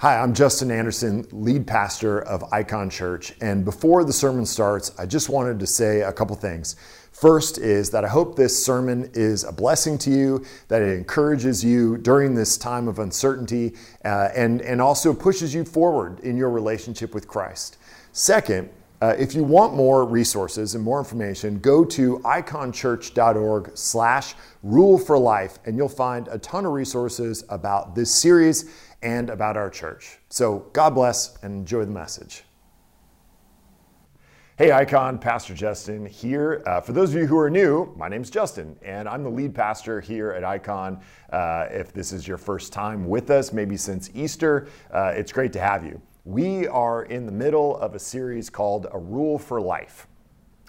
Hi, I'm Justin Anderson, lead pastor of Icon Church. And before the sermon starts, I just wanted to say a couple things. First is that I hope this sermon is a blessing to you, that it encourages you during this time of uncertainty, uh, and, and also pushes you forward in your relationship with Christ. Second, uh, if you want more resources and more information, go to iconchurch.org slash rule for life, and you'll find a ton of resources about this series and about our church. So God bless and enjoy the message. Hey, Icon, Pastor Justin here. Uh, for those of you who are new, my name's Justin, and I'm the lead pastor here at Icon. Uh, if this is your first time with us, maybe since Easter, uh, it's great to have you. We are in the middle of a series called A Rule for Life.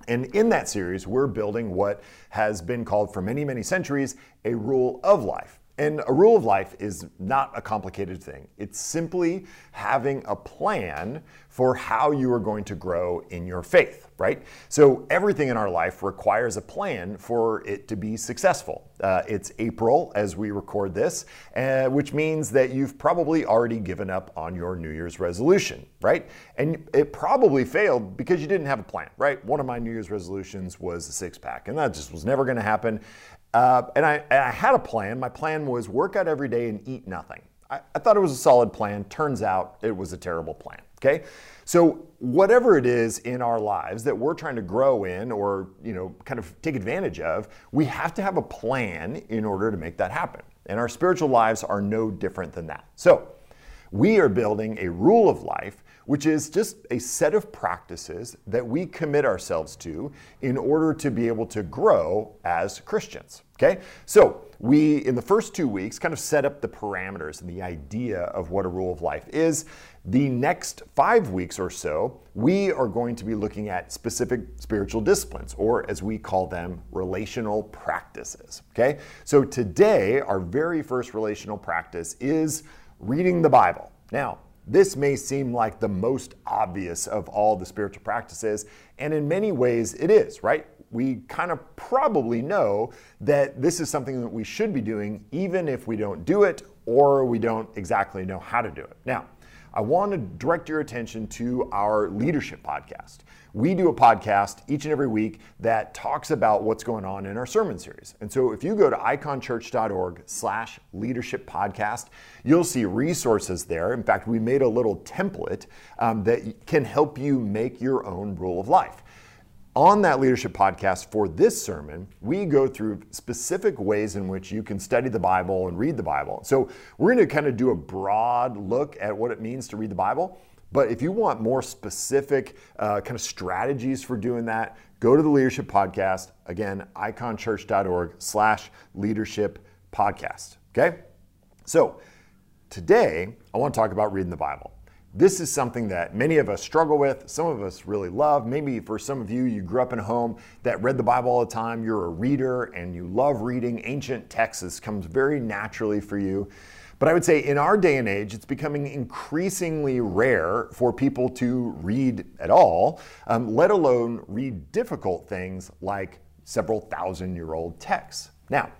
And in that series, we're building what has been called for many, many centuries a rule of life. And a rule of life is not a complicated thing. It's simply having a plan for how you are going to grow in your faith, right? So everything in our life requires a plan for it to be successful. Uh, it's April as we record this, uh, which means that you've probably already given up on your New Year's resolution, right? And it probably failed because you didn't have a plan, right? One of my New Year's resolutions was a six pack, and that just was never going to happen. Uh, and I, I, had a plan. My plan was work out every day and eat nothing. I, I thought it was a solid plan. Turns out it was a terrible plan. Okay, so whatever it is in our lives that we're trying to grow in or you know kind of take advantage of, we have to have a plan in order to make that happen. And our spiritual lives are no different than that. So we are building a rule of life which is just a set of practices that we commit ourselves to in order to be able to grow as Christians. Okay? So, we, in the first two weeks, kind of set up the parameters and the idea of what a rule of life is. The next five weeks or so, we are going to be looking at specific spiritual disciplines, or as we call them, relational practices. Okay? So, today, our very first relational practice is reading the Bible. Now, this may seem like the most obvious of all the spiritual practices, and in many ways it is, right? We kind of probably know that this is something that we should be doing, even if we don't do it or we don't exactly know how to do it. Now, I want to direct your attention to our leadership podcast. We do a podcast each and every week that talks about what's going on in our sermon series. And so if you go to iconchurch.org slash leadership podcast, you'll see resources there. In fact, we made a little template um, that can help you make your own rule of life. On that leadership podcast for this sermon, we go through specific ways in which you can study the Bible and read the Bible. So, we're going to kind of do a broad look at what it means to read the Bible. But if you want more specific uh, kind of strategies for doing that, go to the Leadership Podcast. Again, iconchurch.org slash leadership podcast. Okay? So, today I want to talk about reading the Bible. This is something that many of us struggle with, some of us really love. Maybe for some of you, you grew up in a home that read the Bible all the time, you're a reader and you love reading ancient texts. Comes very naturally for you. But I would say in our day and age, it's becoming increasingly rare for people to read at all, um, let alone read difficult things like several thousand year old texts. Now,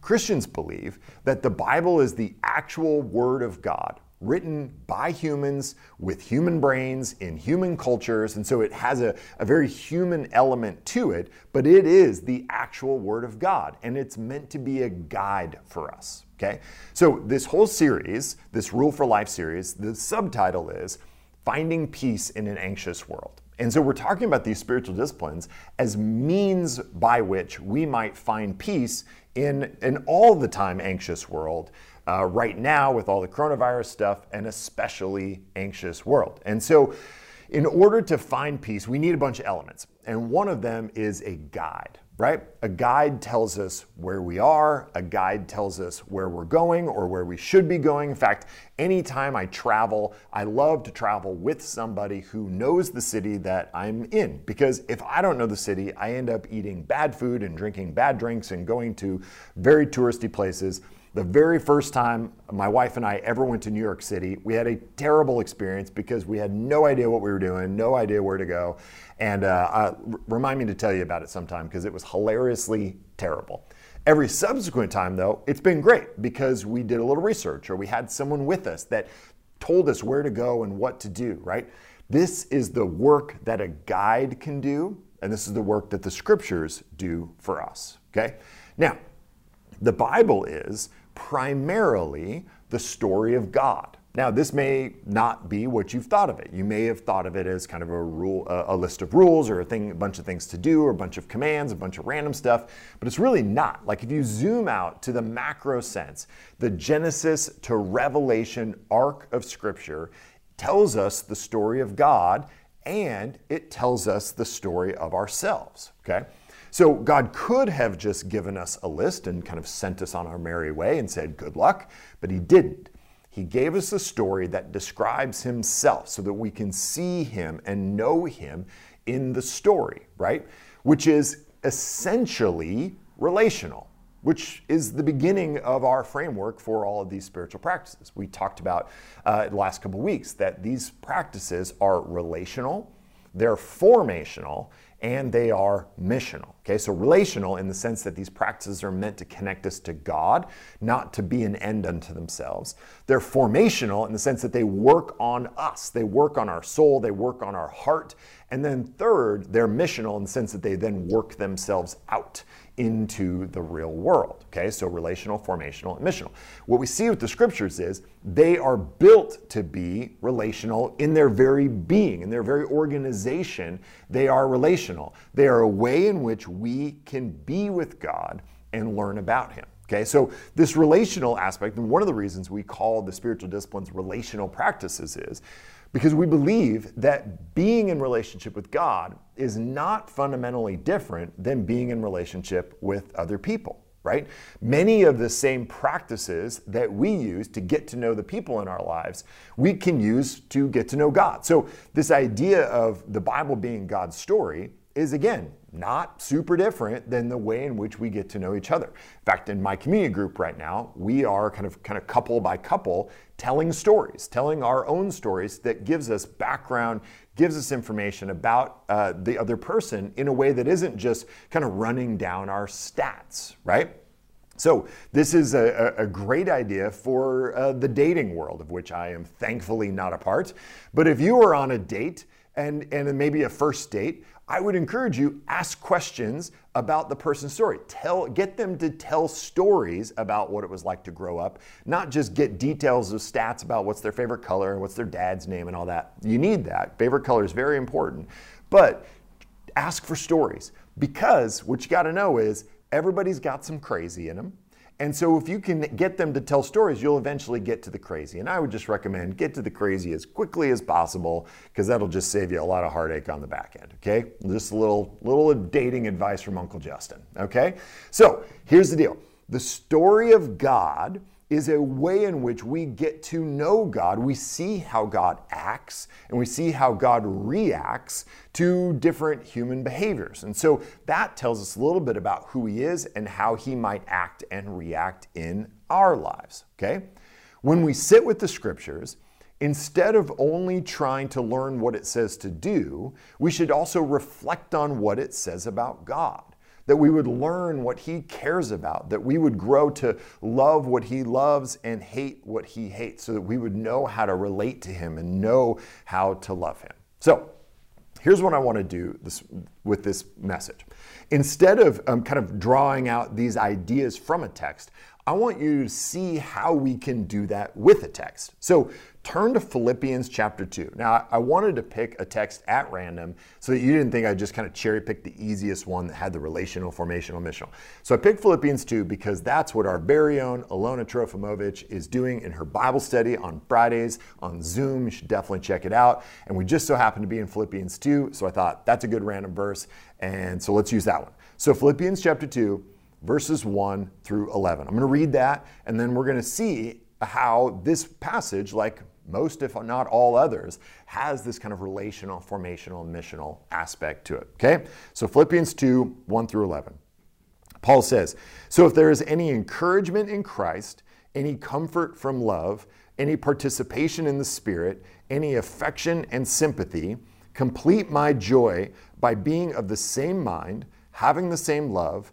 Christians believe that the Bible is the actual Word of God written by humans with human brains in human cultures. And so it has a, a very human element to it, but it is the actual Word of God. And it's meant to be a guide for us. Okay? So this whole series, this Rule for Life series, the subtitle is Finding Peace in an Anxious World. And so we're talking about these spiritual disciplines as means by which we might find peace in an all the time anxious world uh, right now with all the coronavirus stuff, an especially anxious world. And so, in order to find peace, we need a bunch of elements. And one of them is a guide, right? A guide tells us where we are, a guide tells us where we're going or where we should be going. In fact, anytime I travel, I love to travel with somebody who knows the city that I'm in. Because if I don't know the city, I end up eating bad food and drinking bad drinks and going to very touristy places. The very first time my wife and I ever went to New York City, we had a terrible experience because we had no idea what we were doing, no idea where to go. And uh, uh, remind me to tell you about it sometime because it was hilariously terrible. Every subsequent time, though, it's been great because we did a little research or we had someone with us that told us where to go and what to do, right? This is the work that a guide can do, and this is the work that the scriptures do for us, okay? Now, the Bible is primarily the story of God. Now, this may not be what you've thought of it. You may have thought of it as kind of a rule, a, list of rules, or a thing, a bunch of things to do, or a bunch of commands, a bunch of random stuff. But it's really not. Like if you zoom out to the macro sense, the Genesis to Revelation arc of Scripture tells us the story of God, and it tells us the story of ourselves. Okay. So God could have just given us a list and kind of sent us on our merry way and said, good luck, but He didn't. He gave us a story that describes himself so that we can see him and know him in the story, right? Which is essentially relational, which is the beginning of our framework for all of these spiritual practices. We talked about uh, the last couple weeks that these practices are relational, they're formational, and they are missional. Okay, so relational in the sense that these practices are meant to connect us to God, not to be an end unto themselves. They're formational in the sense that they work on us, they work on our soul, they work on our heart. And then third, they're missional in the sense that they then work themselves out into the real world. Okay, so relational, formational, and missional. What we see with the scriptures is they are built to be relational in their very being, in their very organization. They are relational. They are a way in which we can be with God and learn about Him. Okay, so this relational aspect, and one of the reasons we call the spiritual disciplines relational practices is because we believe that being in relationship with God is not fundamentally different than being in relationship with other people, right? Many of the same practices that we use to get to know the people in our lives, we can use to get to know God. So, this idea of the Bible being God's story is again not super different than the way in which we get to know each other. In fact, in my community group right now, we are kind of kind of couple by couple telling stories, telling our own stories that gives us background, gives us information about uh, the other person in a way that isn't just kind of running down our stats, right? So, this is a, a great idea for uh, the dating world, of which I am thankfully not a part. But if you are on a date and, and maybe a first date, I would encourage you ask questions about the person's story. Tell get them to tell stories about what it was like to grow up, not just get details of stats about what's their favorite color and what's their dad's name and all that. You need that. Favorite color is very important. But ask for stories because what you got to know is everybody's got some crazy in them and so if you can get them to tell stories, you'll eventually get to the crazy. And I would just recommend get to the crazy as quickly as possible because that'll just save you a lot of heartache on the back end, okay? Just a little little dating advice from Uncle Justin, okay? So, here's the deal. The story of God is a way in which we get to know God. We see how God acts and we see how God reacts to different human behaviors. And so that tells us a little bit about who He is and how He might act and react in our lives. Okay? When we sit with the scriptures, instead of only trying to learn what it says to do, we should also reflect on what it says about God that we would learn what He cares about, that we would grow to love what He loves and hate what He hates, so that we would know how to relate to Him and know how to love Him. So, here's what I want to do this, with this message. Instead of um, kind of drawing out these ideas from a text, I want you to see how we can do that with a text. So turn to Philippians chapter 2. Now, I wanted to pick a text at random so that you didn't think I just kind of cherry picked the easiest one that had the relational, formational, missional. So I picked Philippians 2 because that's what our very own Alona Trofimovich is doing in her Bible study on Fridays on Zoom. You should definitely check it out. And we just so happen to be in Philippians 2, so I thought that's a good random verse. And so let's use that one. So Philippians chapter 2, verses 1 through 11. I'm going to read that, and then we're going to see how this passage, like most, if not all others, has this kind of relational, formational, missional aspect to it. Okay? So Philippians 2 1 through 11. Paul says, So if there is any encouragement in Christ, any comfort from love, any participation in the Spirit, any affection and sympathy, complete my joy by being of the same mind, having the same love,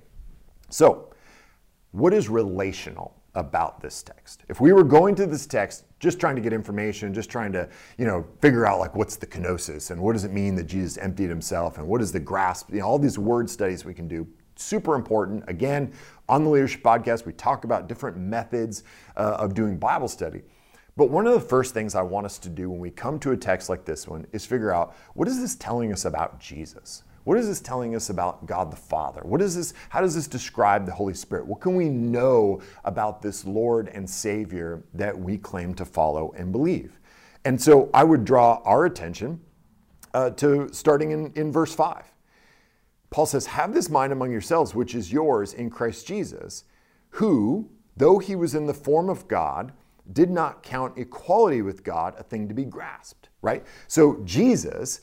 so what is relational about this text? If we were going to this text just trying to get information, just trying to, you know, figure out like what's the kenosis and what does it mean that Jesus emptied himself and what is the grasp, you know, all these word studies we can do, super important. Again, on the Leadership Podcast, we talk about different methods uh, of doing Bible study. But one of the first things I want us to do when we come to a text like this one is figure out what is this telling us about Jesus? What is this telling us about God the Father? What is this, how does this describe the Holy Spirit? What can we know about this Lord and Savior that we claim to follow and believe? And so I would draw our attention uh, to starting in, in verse 5. Paul says, Have this mind among yourselves, which is yours in Christ Jesus, who, though he was in the form of God, did not count equality with God a thing to be grasped, right? So Jesus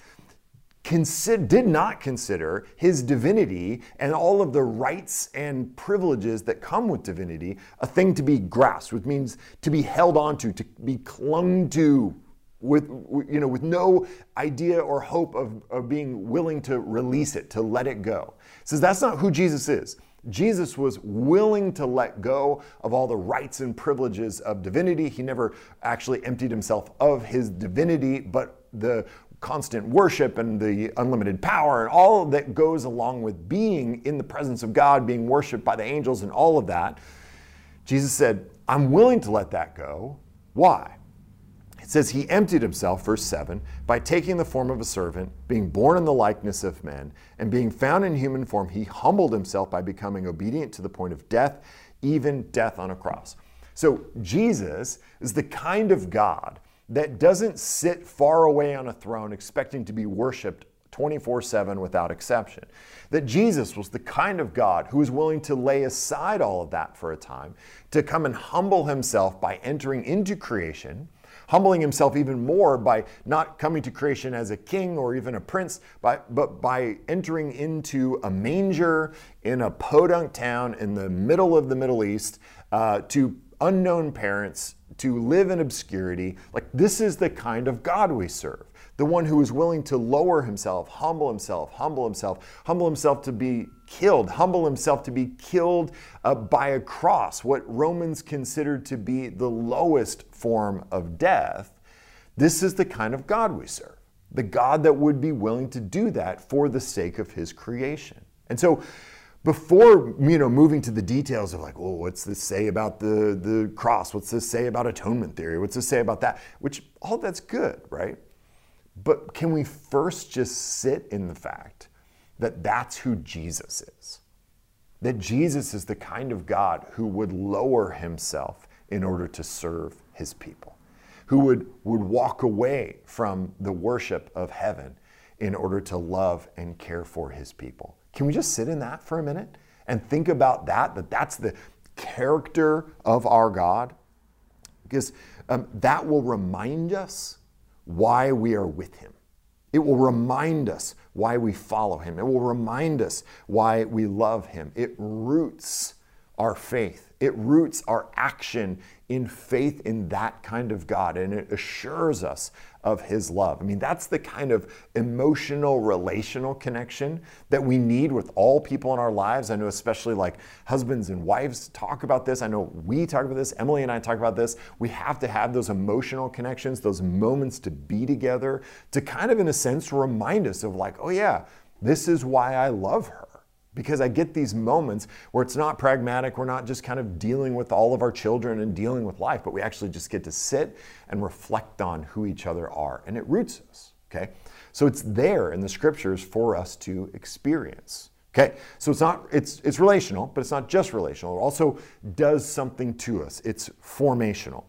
consider, did not consider his divinity and all of the rights and privileges that come with divinity a thing to be grasped, which means to be held onto, to be clung to with you know with no idea or hope of, of being willing to release it to let it go. Says that's not who jesus is. Jesus was willing to let go of all the rights and privileges of divinity. He never actually emptied himself of his divinity but the constant worship and the unlimited power and all that goes along with being in the presence of God, being worshiped by the angels and all of that, Jesus said, I'm willing to let that go. Why? It says he emptied himself, verse 7, by taking the form of a servant, being born in the likeness of men, and being found in human form, he humbled himself by becoming obedient to the point of death, even death on a cross. So Jesus is the kind of God that doesn't sit far away on a throne expecting to be worshiped 24 7 without exception. That Jesus was the kind of God who was willing to lay aside all of that for a time, to come and humble himself by entering into creation, humbling himself even more by not coming to creation as a king or even a prince, but by entering into a manger in a podunk town in the middle of the Middle East uh, to unknown parents to live in obscurity. Like, this is the kind of God we serve. The one who is willing to lower himself, humble himself, humble himself, humble himself to be killed, humble himself to be killed uh, by a cross, what Romans considered to be the lowest form of death. This is the kind of God we serve. The God that would be willing to do that for the sake of his creation. And so, before you know moving to the details of like, well, what's this say about the the cross? What's this say about atonement theory? What's this say about that? Which all that's good, right? But can we first just sit in the fact that that's who Jesus is? That Jesus is the kind of God who would lower himself in order to serve his people, who would, would walk away from the worship of heaven in order to love and care for his people. Can we just sit in that for a minute and think about that? That that's the character of our God? Because um, that will remind us why we are with Him. It will remind us why we follow Him. It will remind us why we love Him. It roots our faith, it roots our action in faith in that kind of God, and it assures us of His love. I mean, that's the kind of emotional, relational connection that we need with all people in our lives. I know, especially like husbands and wives talk about this. I know we talk about this. Emily and I talk about this. We have to have those emotional connections, those moments to be together, to kind of, in a sense, remind us of like, oh, yeah, this is why I love her because I get these moments where it's not pragmatic. We're not just kind of dealing with all of our children and dealing with life, but we actually just get to sit and reflect on who each other are. And it roots us, okay? So it's there in the scriptures for us to experience. Okay, so it's not it's it's relational, but it's not just relational. It also does something to us. It's formational.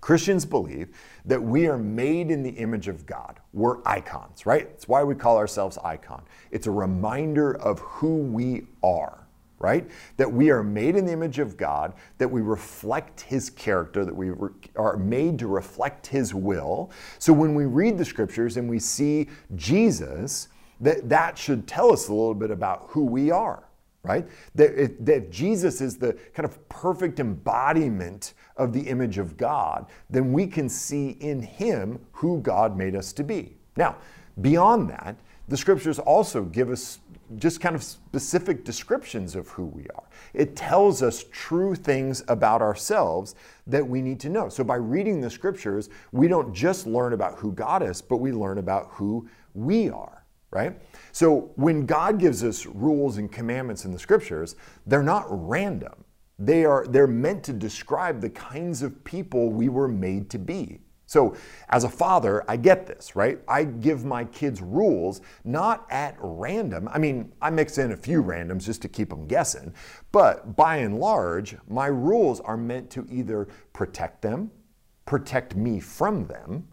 Christians believe that we are made in the image of God. We're icons, right? It's why we call ourselves icon. It's a reminder of who we are, right? That we are made in the image of God, that we reflect His character, that we re- are made to reflect His will. So when we read the scriptures and we see Jesus, that, that should tell us a little bit about who we are right? That, that Jesus is the kind of perfect embodiment of the image of God, then we can see in him who God made us to be. Now, beyond that, the scriptures also give us just kind of specific descriptions of who we are. It tells us true things about ourselves that we need to know. So by reading the scriptures, we don't just learn about who God is, but we learn about who we are, right? So when God gives us rules and commandments in the scriptures, they're not random. They are they're meant to describe the kinds of people we were made to be. So, as a father, I get this, right? I give my kids rules not at random. I mean, I mix in a few randoms just to keep them guessing, but by and large, my rules are meant to either protect them, protect me from them,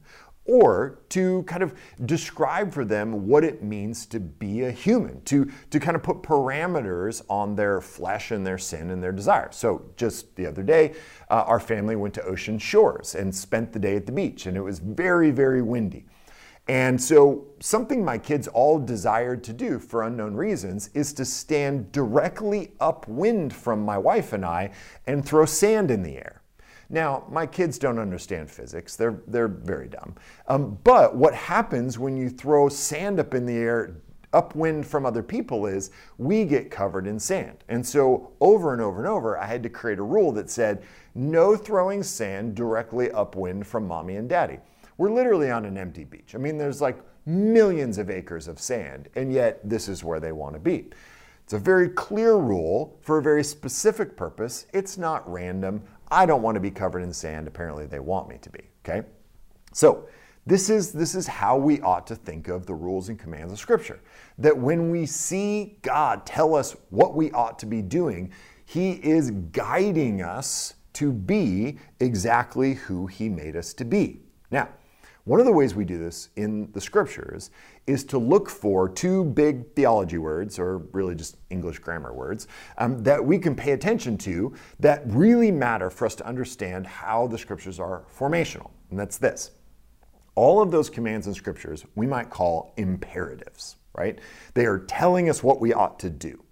or to kind of describe for them what it means to be a human, to, to kind of put parameters on their flesh and their sin and their desires. So, just the other day, uh, our family went to Ocean Shores and spent the day at the beach, and it was very, very windy. And so, something my kids all desired to do for unknown reasons is to stand directly upwind from my wife and I and throw sand in the air. Now, my kids don't understand physics, they're, they're very dumb. Um, but what happens when you throw sand up in the air upwind from other people is we get covered in sand. And so over and over and over, I had to create a rule that said no throwing sand directly upwind from mommy and daddy. We're literally on an empty beach. I mean, there's like millions of acres of sand, and yet this is where they want to be. It's a very clear rule for a very specific purpose. It's not random. I don't want to be covered in sand. Apparently, they want me to be. Okay? So, this is, this is how we ought to think of the rules and commands of Scripture. That when we see God tell us what we ought to be doing, He is guiding us to be exactly who He made us to be. Now, one of the ways we do this in the scriptures is to look for two big theology words, or really just English grammar words, um, that we can pay attention to that really matter for us to understand how the scriptures are formational. And that's this all of those commands in scriptures we might call imperatives, right? They are telling us what we ought to do.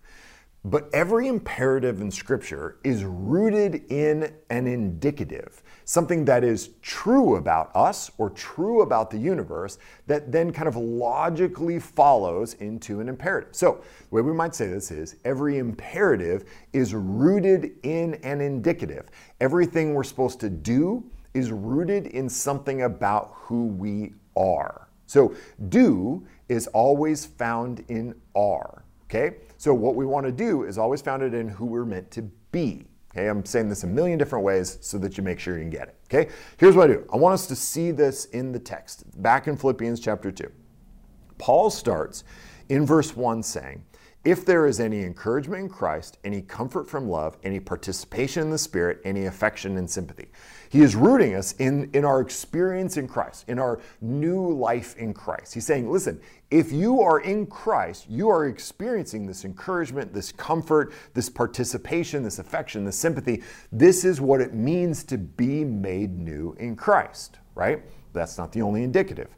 But every imperative in Scripture is rooted in an indicative, something that is true about us or true about the universe that then kind of logically follows into an imperative. So, the way we might say this is every imperative is rooted in an indicative. Everything we're supposed to do is rooted in something about who we are. So, do is always found in are. Okay? So what we want to do is always founded in who we're meant to be. Okay, I'm saying this a million different ways so that you make sure you can get it. Okay, here's what I do. I want us to see this in the text, back in Philippians chapter 2. Paul starts in verse 1 saying, if there is any encouragement in Christ, any comfort from love, any participation in the Spirit, any affection and sympathy. He is rooting us in, in our experience in Christ, in our new life in Christ. He's saying, listen, if you are in Christ, you are experiencing this encouragement, this comfort, this participation, this affection, this sympathy. This is what it means to be made new in Christ, right? That's not the only indicative.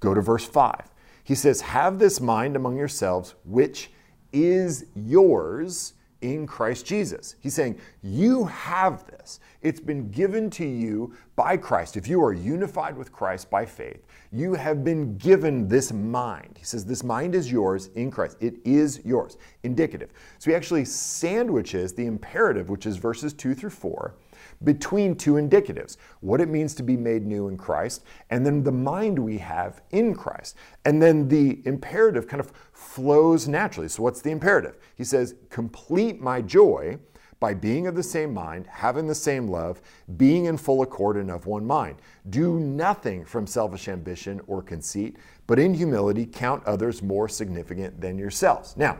Go to verse 5. He says, Have this mind among yourselves, which is yours in Christ Jesus. He's saying, You have this. It's been given to you by Christ. If you are unified with Christ by faith, you have been given this mind. He says, This mind is yours in Christ. It is yours. Indicative. So he actually sandwiches the imperative, which is verses 2 through 4, between two indicatives what it means to be made new in Christ, and then the mind we have in Christ. And then the imperative kind of flows naturally. So, what's the imperative? He says, Complete my joy by being of the same mind, having the same love, being in full accord and of one mind. Do nothing from selfish ambition or conceit, but in humility count others more significant than yourselves. Now,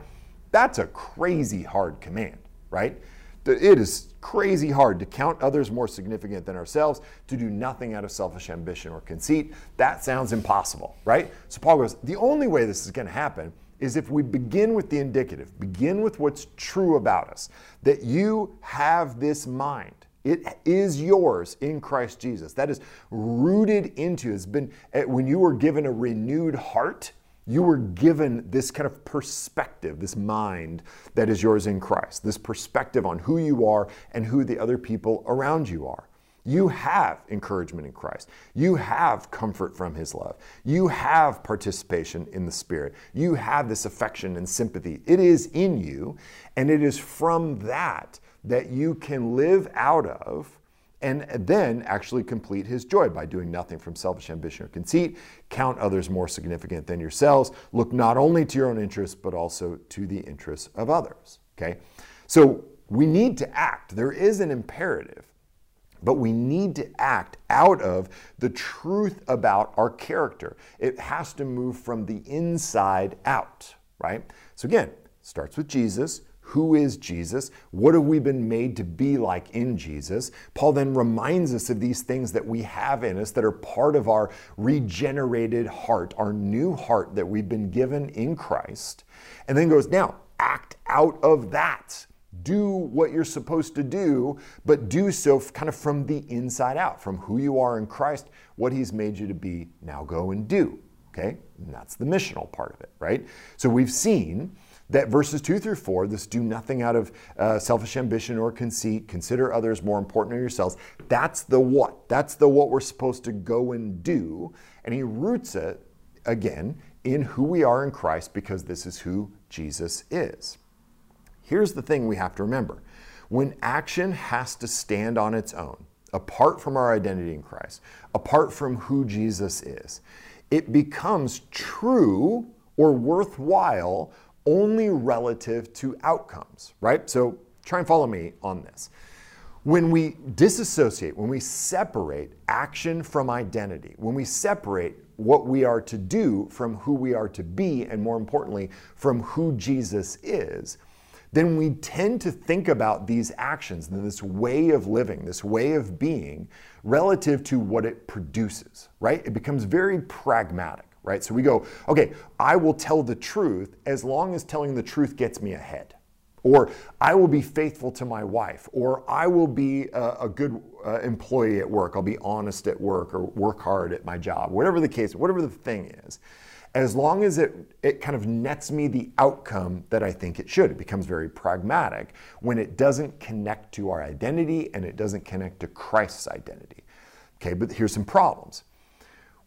that's a crazy hard command, right? It is crazy hard to count others more significant than ourselves, to do nothing out of selfish ambition or conceit. That sounds impossible, right? So Paul goes, the only way this is going to happen is if we begin with the indicative, begin with what's true about us, that you have this mind. It is yours in Christ Jesus. That is rooted into, has been, eh, when you were given a renewed heart, you were given this kind of perspective, this mind that is yours in Christ, this perspective on who you are and who the other people around you are. You have encouragement in Christ. You have comfort from His love. You have participation in the Spirit. You have this affection and sympathy. It is in you, and it is from that that you can live out of and then actually complete his joy by doing nothing from selfish ambition or conceit. Count others more significant than yourselves. Look not only to your own interests, but also to the interests of others. Okay? So we need to act. There is an imperative, but we need to act out of the truth about our character. It has to move from the inside out, right? So again, starts with Jesus, who is Jesus? What have we been made to be like in Jesus? Paul then reminds us of these things that we have in us that are part of our regenerated heart, our new heart that we've been given in Christ. And then goes, now act out of that. Do what you're supposed to do, but do so kind of from the inside out, from who you are in Christ, what He's made you to be. Now go and do. Okay? And that's the missional part of it, right? So we've seen that verses 2 through 4, this do nothing out of uh, selfish ambition or conceit, consider others more important than yourselves, that's the what. That's the what we're supposed to go and do. And he roots it, again, in who we are in Christ because this is who Jesus is. Here's the thing we have to remember when action has to stand on its own, apart from our identity in Christ, apart from who Jesus is, it becomes true or worthwhile only relative to outcomes, right? So try and follow me on this. When we disassociate, when we separate action from identity, when we separate what we are to do from who we are to be, and more importantly, from who Jesus is, then we tend to think about these actions and this way of living, this way of being, relative to what it produces, right? It becomes very pragmatic right? So we go, okay, I will tell the truth as long as telling the truth gets me ahead. Or I will be faithful to my wife, or I will be a, a good uh, employee at work. I'll be honest at work or work hard at my job, whatever the case, whatever the thing is. As long as it, it kind of nets me the outcome that I think it should, it becomes very pragmatic when it doesn't connect to our identity and it doesn't connect to Christ's identity. Okay, but here's some problems.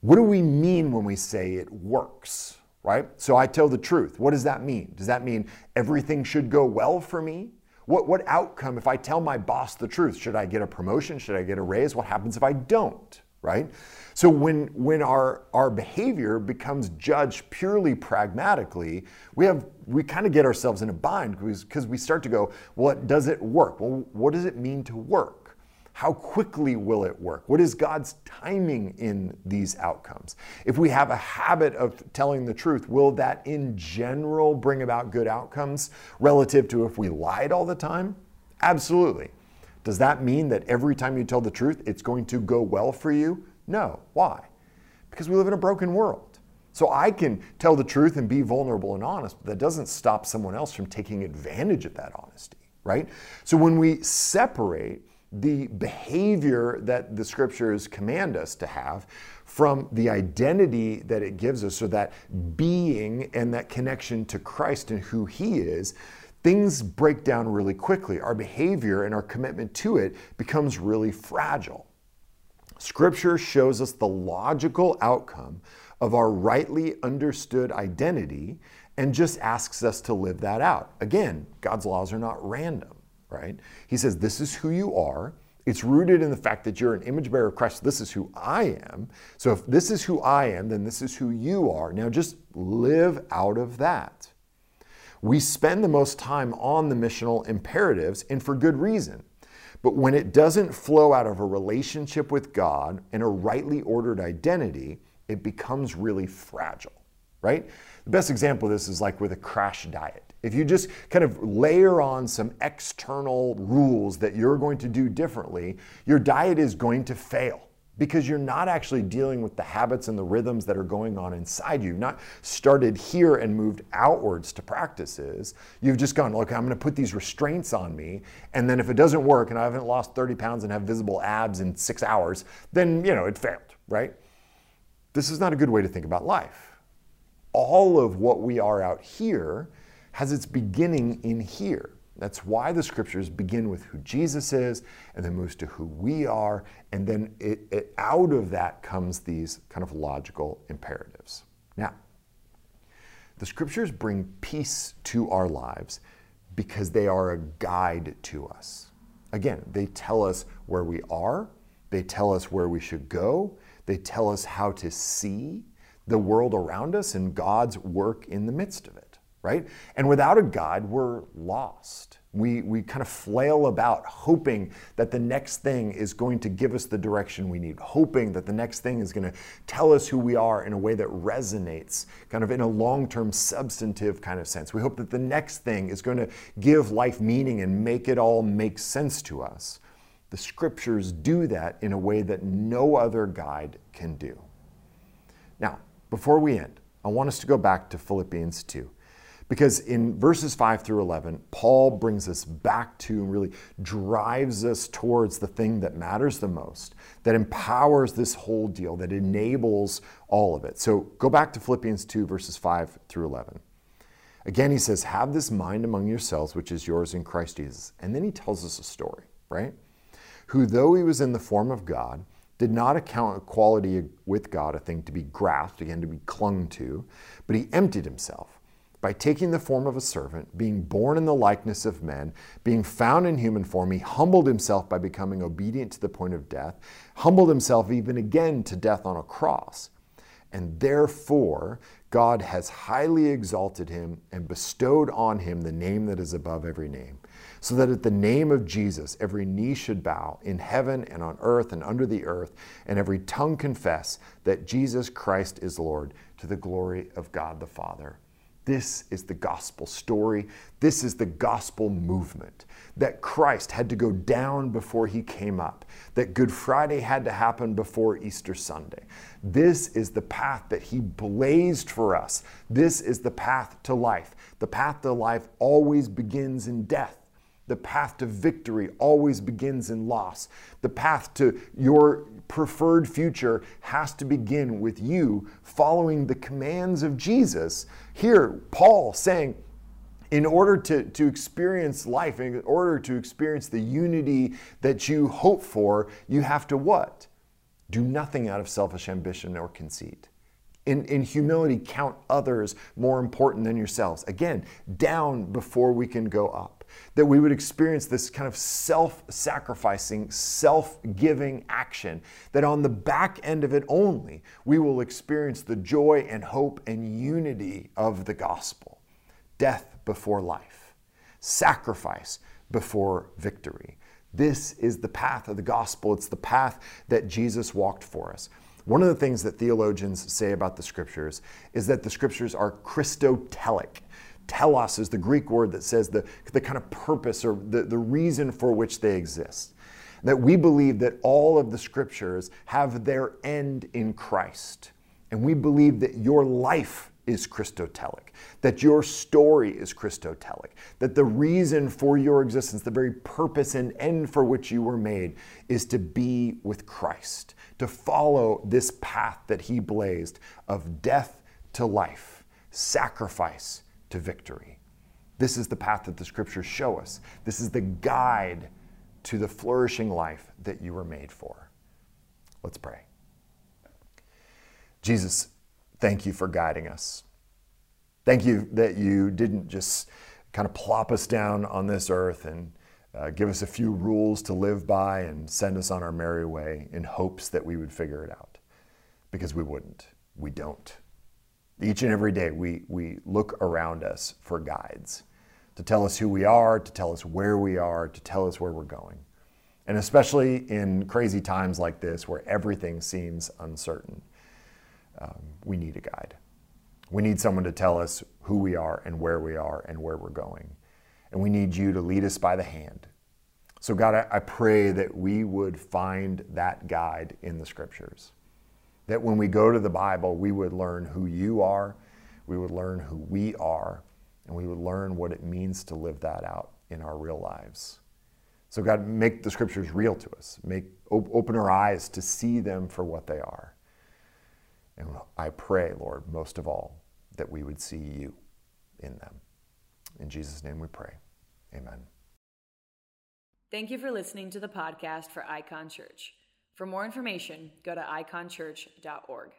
What do we mean when we say it works? Right? So I tell the truth. What does that mean? Does that mean everything should go well for me? What, what outcome, if I tell my boss the truth, should I get a promotion? Should I get a raise? What happens if I don't? Right? So when, when our, our behavior becomes judged purely pragmatically, we have we kind of get ourselves in a bind because we start to go, well, does it work? Well, what does it mean to work? How quickly will it work? What is God's timing in these outcomes? If we have a habit of telling the truth, will that in general bring about good outcomes relative to if we lied all the time? Absolutely. Does that mean that every time you tell the truth, it's going to go well for you? No. Why? Because we live in a broken world. So I can tell the truth and be vulnerable and honest, but that doesn't stop someone else from taking advantage of that honesty, right? So when we separate the behavior that the scriptures command us to have from the identity that it gives us, or that being and that connection to Christ and who He is, things break down really quickly. Our behavior and our commitment to it becomes really fragile. Scripture shows us the logical outcome of our rightly understood identity and just asks us to live that out. Again, God's laws are not random right? He says, This is who you are. It's rooted in the fact that you're an image bearer of Christ. This is who I am. So if this is who I am, then this is who you are. Now just live out of that. We spend the most time on the missional imperatives, and for good reason. But when it doesn't flow out of a relationship with God and a rightly ordered identity, it becomes really fragile, right? The best example of this is like with a crash diet. If you just kind of layer on some external rules that you're going to do differently, your diet is going to fail because you're not actually dealing with the habits and the rhythms that are going on inside you. Not started here and moved outwards to practices. You've just gone, look, I'm going to put these restraints on me. And then if it doesn't work and I haven't lost 30 pounds and have visible abs in six hours, then, you know, it failed, right? This is not a good way to think about life. All of what we are out here has its beginning in here. That's why the scriptures begin with who Jesus is and then moves to who we are. And then it, it, out of that comes these kind of logical imperatives. Now, the scriptures bring peace to our lives because they are a guide to us. Again, they tell us where we are, they tell us where we should go, they tell us how to see the world around us and God's work in the midst of it right? And without a guide, we're lost. We, we kind of flail about hoping that the next thing is going to give us the direction we need, hoping that the next thing is going to tell us who we are in a way that resonates, kind of in a long term, substantive kind of sense. We hope that the next thing is going to give life meaning and make it all make sense to us. The scriptures do that in a way that no other guide can do. Now, before we end, I want us to go back to Philippians 2. Because in verses 5 through 11, Paul brings us back to and really drives us towards the thing that matters the most, that empowers this whole deal, that enables all of it. So go back to Philippians 2, verses 5 through 11. Again, he says, Have this mind among yourselves, which is yours in Christ Jesus. And then he tells us a story, right? Who, though he was in the form of God, did not account equality with God a thing to be grasped, again, to be clung to, but he emptied himself by taking the form of a servant, being born in the likeness of men, being found in human form, he humbled himself by becoming obedient to the point of death, humbled himself even again to death on a cross. And therefore, God has highly exalted him and bestowed on him the name that is above every name, so that at the name of Jesus every knee should bow in heaven and on earth and under the earth, and every tongue confess that Jesus Christ is Lord to the glory of God the Father. This is the gospel story. This is the gospel movement. That Christ had to go down before he came up, that Good Friday had to happen before Easter Sunday. This is the path that he blazed for us. This is the path to life. The path to life always begins in death. The path to victory always begins in loss. The path to your preferred future has to begin with you following the commands of Jesus. Here, Paul saying, in order to, to experience life, in order to experience the unity that you hope for, you have to what? Do nothing out of selfish ambition or conceit. In, in humility, count others more important than yourselves. Again, down before we can go up that we would experience this kind of self sacrificing, self giving action, that on the back end of it only, we will experience the joy and hope and unity of the gospel. Death before life, sacrifice before victory. This is the path of the gospel. It's the path that Jesus walked for us. One of the things that theologians say about the scriptures is that the scriptures are Christotelic telos is the Greek word that says the, the kind of purpose or the, the reason for which they exist. That we believe that all of the scriptures have their end in Christ. And we believe that your life is Christotelic, that your story is Christotelic, that the reason for your existence, the very purpose and end for which you were made, is to be with Christ, to follow this path that He blazed of death to life, sacrifice to victory. This is the path that the scriptures show us. This is the guide to the flourishing life that you were made for. Let's pray. Jesus, thank you for guiding us. Thank you that you didn't just kind of plop us down on this earth and Uh, give us a few rules to live by and send us on our merry way in hopes that we would figure it out. Because we wouldn't. We don't. Each and every day, we, we look around us for guides to tell us who we are, to tell us where we are, to tell us where we're going. And especially in crazy times like this where everything seems uncertain, um, we need a guide. We need someone to tell us who we are and where we are and where we're going. And we need you to lead us by the hand. So, God, I, I pray that we would find that guide in the scriptures. That when we go to the Bible, we would learn who you are, we would learn who we are, and we would learn what it means to live that out in our real lives. So, God, make the scriptures real to us. Make, open our eyes to see them for what they are. And I pray, Lord, most of all, that we would see you in them. In Jesus' name we pray. Amen. Thank you for listening to the podcast for Icon Church. For more information, go to iconchurch.org.